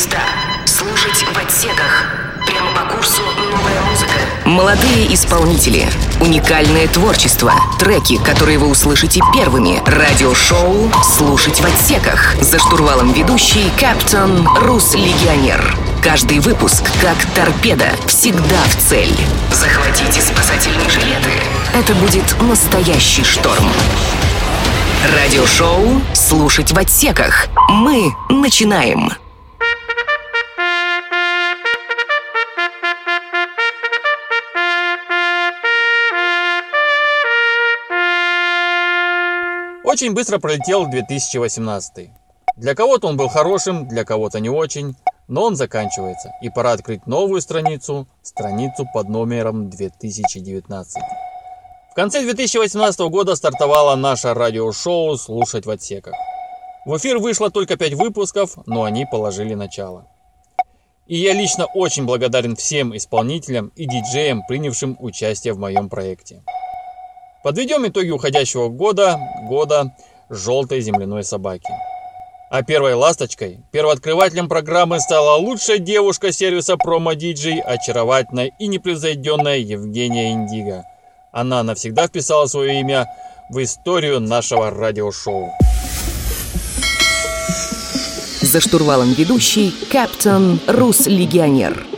места. Слушать в отсеках. Прямо по курсу новая музыка. Молодые исполнители, уникальное творчество, треки, которые вы услышите первыми, радиошоу «Слушать в отсеках». За штурвалом ведущий Каптон Рус Легионер. Каждый выпуск, как торпеда, всегда в цель. Захватите спасательные жилеты. Это будет настоящий шторм. Радиошоу «Слушать в отсеках». Мы начинаем. Очень быстро пролетел 2018. Для кого-то он был хорошим, для кого-то не очень, но он заканчивается, и пора открыть новую страницу, страницу под номером 2019. В конце 2018 года стартовало наше радиошоу «Слушать в отсеках». В эфир вышло только 5 выпусков, но они положили начало. И я лично очень благодарен всем исполнителям и диджеям, принявшим участие в моем проекте. Подведем итоги уходящего года, года желтой земляной собаки. А первой ласточкой, первооткрывателем программы стала лучшая девушка сервиса промо диджей, очаровательная и непревзойденная Евгения Индиго. Она навсегда вписала свое имя в историю нашего радиошоу. За штурвалом ведущий Каптон Рус Легионер.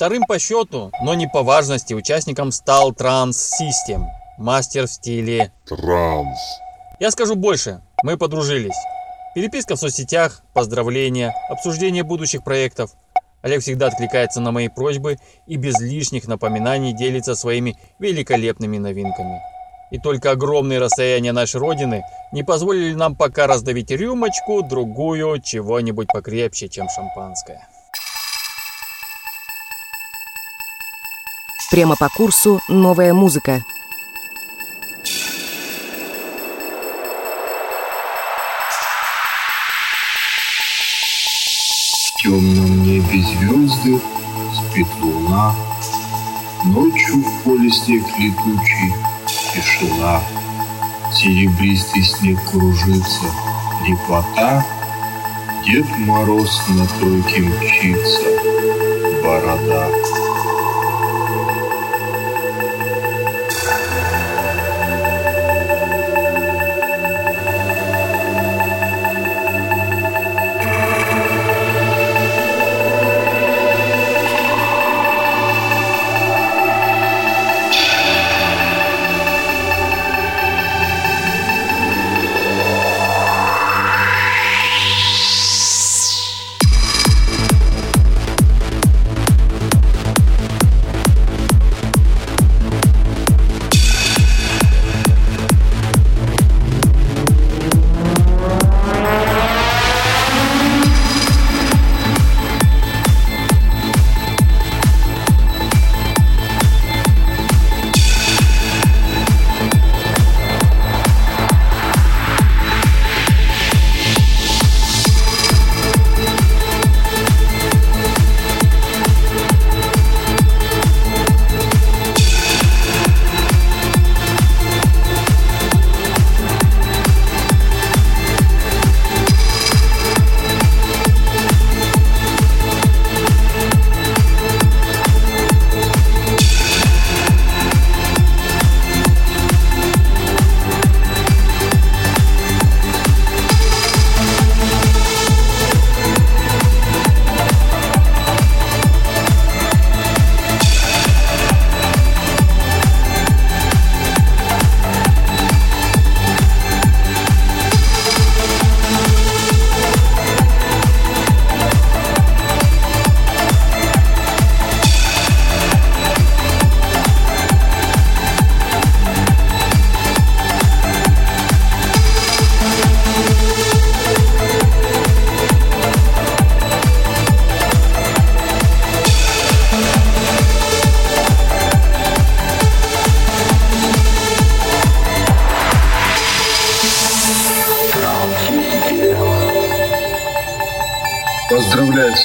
Вторым по счету, но не по важности, участником стал Trans System, мастер в стиле Транс. Я скажу больше, мы подружились. Переписка в соцсетях, поздравления, обсуждение будущих проектов. Олег всегда откликается на мои просьбы и без лишних напоминаний делится своими великолепными новинками. И только огромные расстояния нашей Родины не позволили нам пока раздавить рюмочку, другую, чего-нибудь покрепче, чем шампанское. Прямо по курсу «Новая музыка». В темном небе звезды, спит луна, Ночью в поле снег летучий, тишина, Серебристый снег кружится, лепота, Дед Мороз на тройке мчится, борода.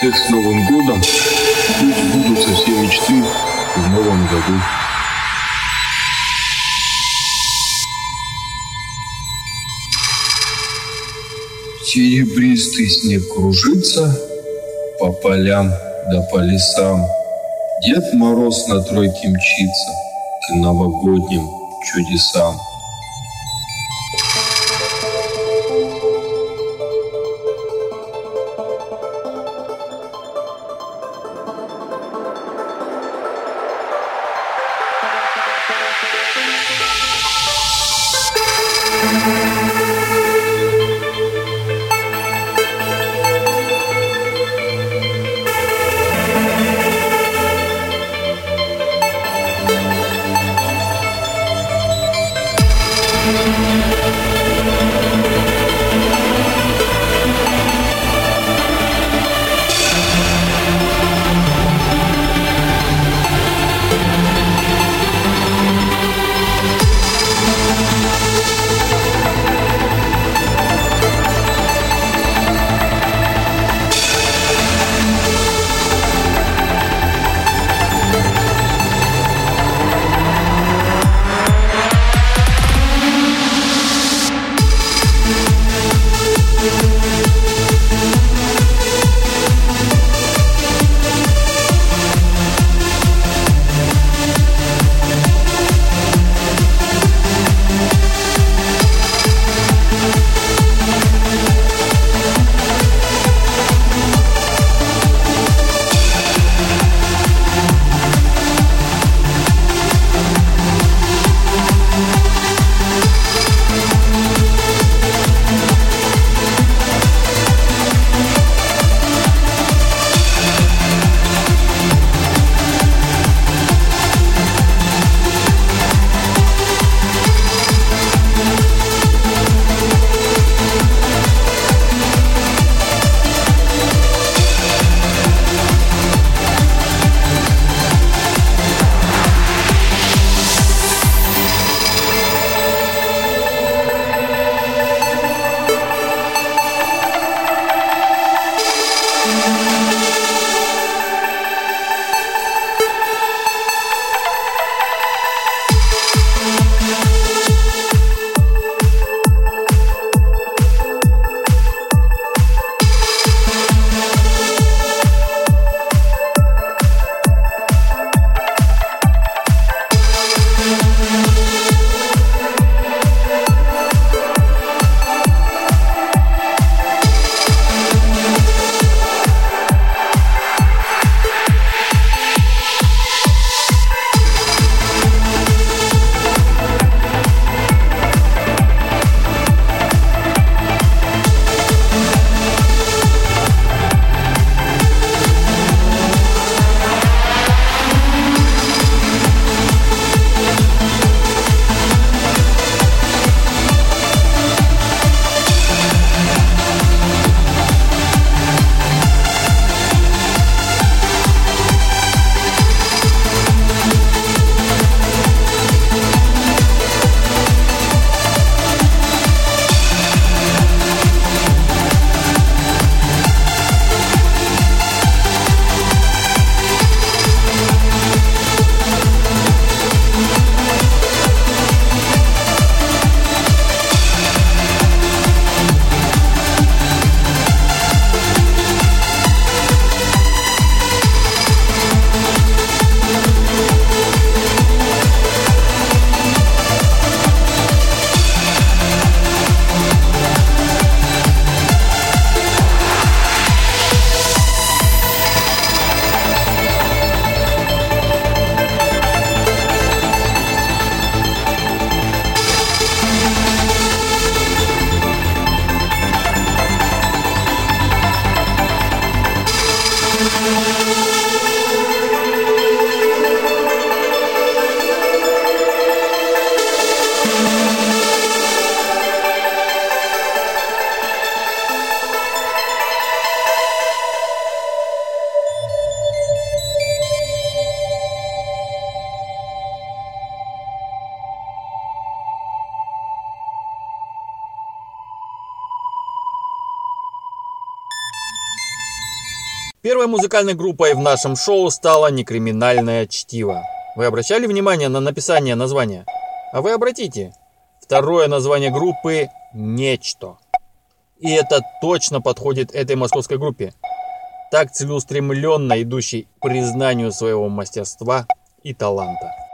Всех с Новым годом. Пусть сбудутся все мечты в новом году. Серебристый снег кружится по полям да по лесам. Дед Мороз на тройке мчится к новогодним чудесам. Первой музыкальной группой в нашем шоу стало некриминальное чтиво. Вы обращали внимание на написание названия? А вы обратите. Второе название группы – «Нечто». И это точно подходит этой московской группе. Так целеустремленно идущей признанию своего мастерства и таланта.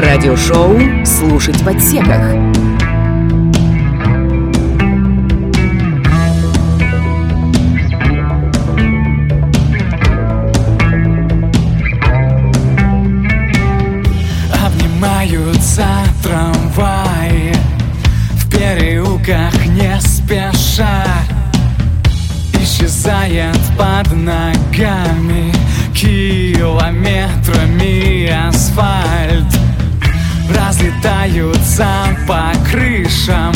Радиошоу «Слушать в отсеках». Обнимаются трамваи В переулках не спеша Исчезает под ногами Километрами асфальт Разлетаются по крышам.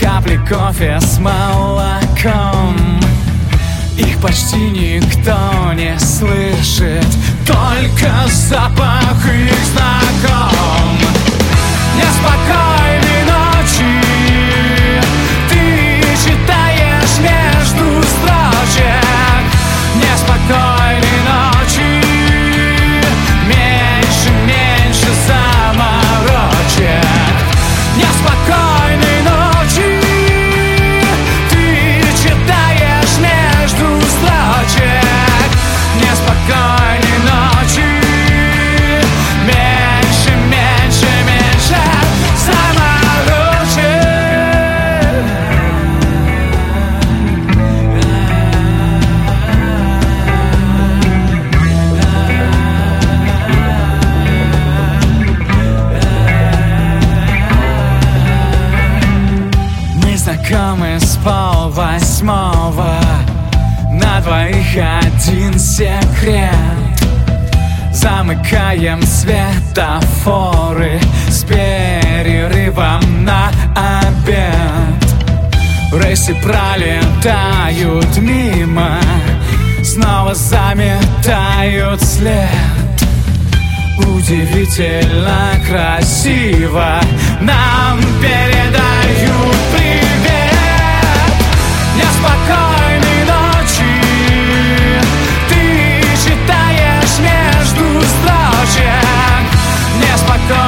Капли кофе с молоком. Их почти никто не слышит. Только запах их знаком. Неспокойной светофоры С перерывом на обед. Рейсы пролетают мимо Снова заметают след. Удивительно красиво Нам передают привет. Неспокойной ночи. Ты читаешь между строчек Неспокойной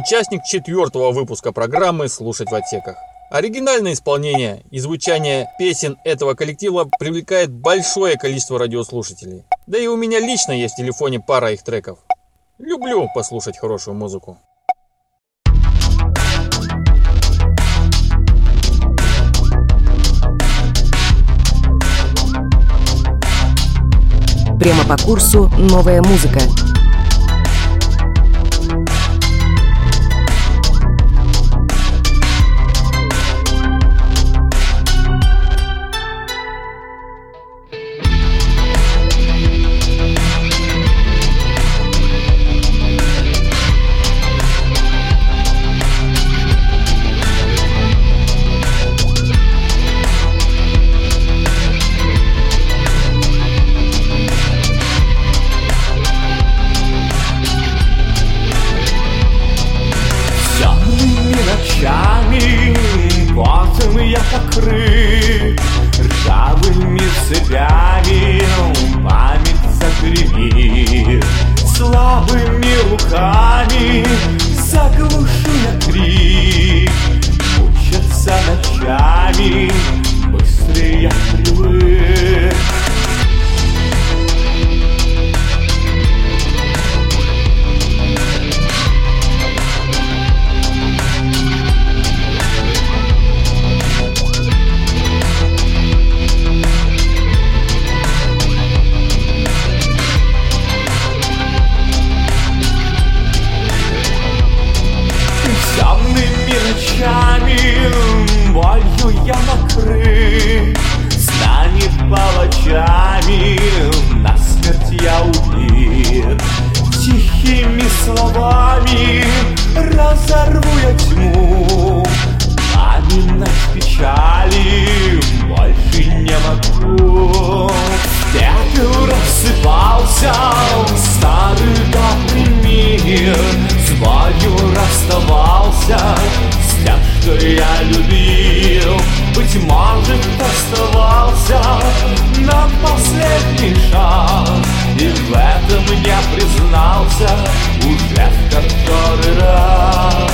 Участник четвертого выпуска программы «Слушать в отсеках». Оригинальное исполнение и звучание песен этого коллектива привлекает большое количество радиослушателей. Да и у меня лично есть в телефоне пара их треков. Люблю послушать хорошую музыку. Прямо по курсу «Новая музыка». Быть может, оставался на последний шаг. И в этом я признался уже в который раз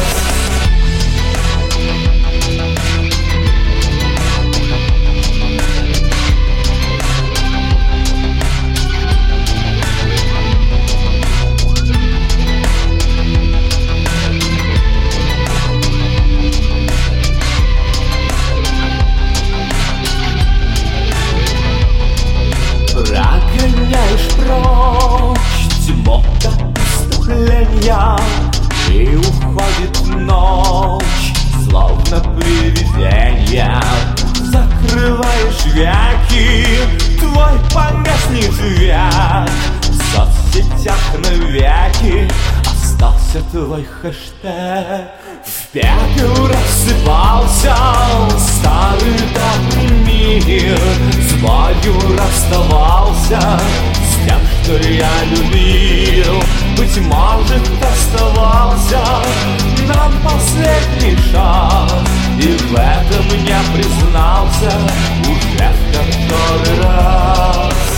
привидение Закрываешь веки, твой погаснет век В соцсетях навеки остался твой хэштег. В пепел рассыпался старый добрый мир. С болью расставался что я любил. Быть может, оставался на последний шаг И в этом я признался уже в который раз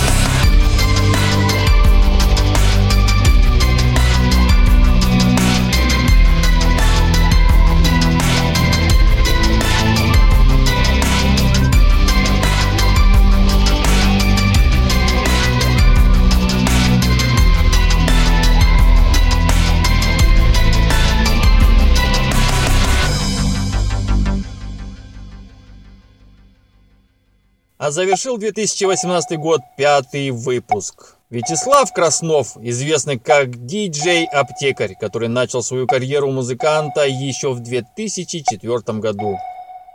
А завершил 2018 год пятый выпуск. Вячеслав Краснов, известный как диджей Аптекарь, который начал свою карьеру музыканта еще в 2004 году.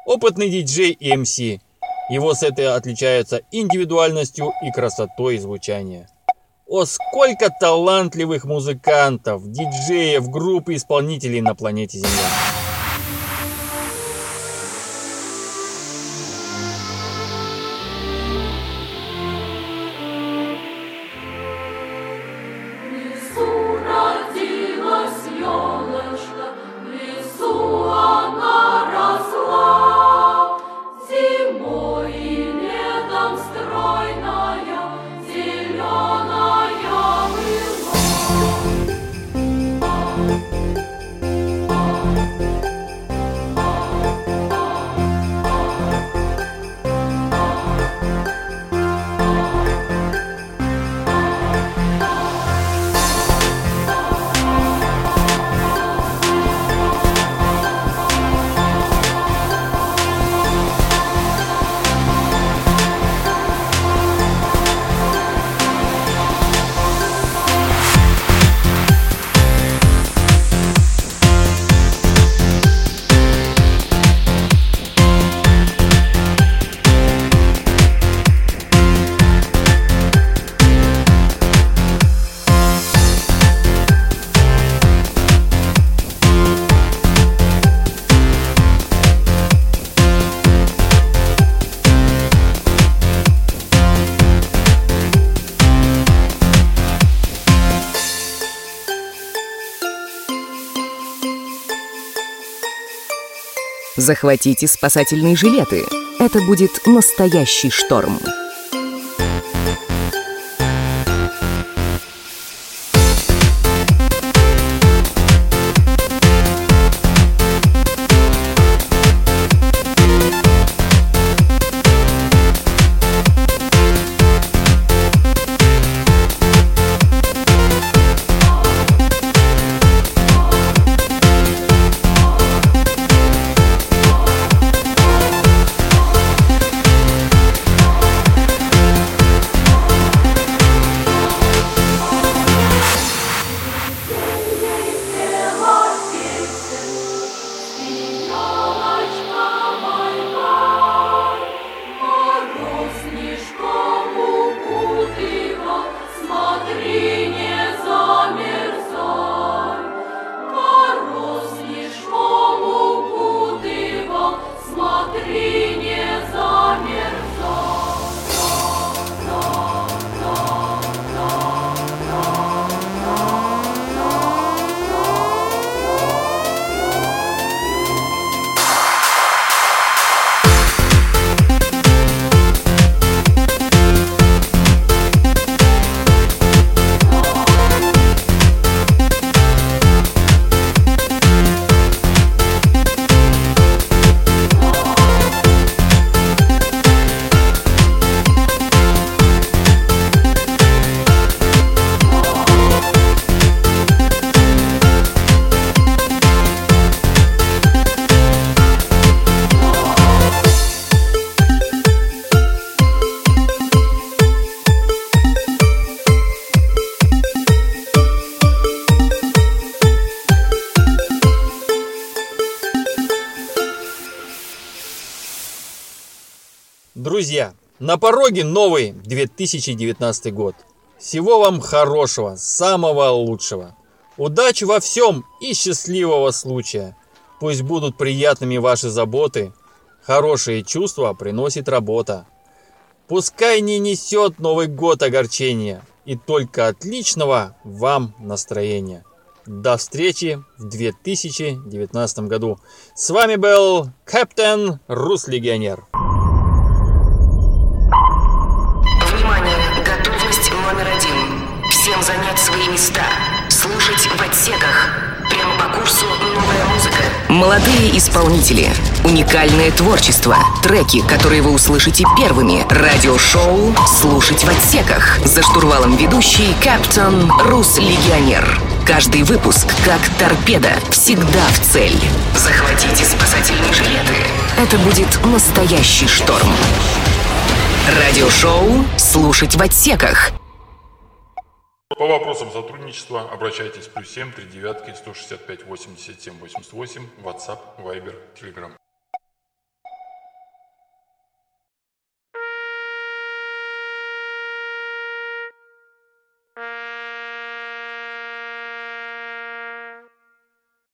Опытный диджей и МС. Его сеты отличаются индивидуальностью и красотой звучания. О, сколько талантливых музыкантов, диджеев, групп и исполнителей на планете Земля. Захватите спасательные жилеты. Это будет настоящий шторм. Друзья, на пороге новый 2019 год. Всего вам хорошего, самого лучшего. Удачи во всем и счастливого случая. Пусть будут приятными ваши заботы. Хорошие чувства приносит работа. Пускай не несет Новый год огорчения. И только отличного вам настроения. До встречи в 2019 году. С вами был Капитан Рус Легионер. Занять свои места. Слушать в отсеках. Прямо по курсу новая музыка. Молодые исполнители, уникальное творчество, треки, которые вы услышите первыми, радиошоу «Слушать в отсеках». За штурвалом ведущий Капитан Рус Легионер. Каждый выпуск, как торпеда, всегда в цель. Захватите спасательные жилеты. Это будет настоящий шторм. Радиошоу «Слушать в отсеках». По вопросам сотрудничества обращайтесь плюс 7 3 девятки 165 87 88 WhatsApp, Viber, Telegram.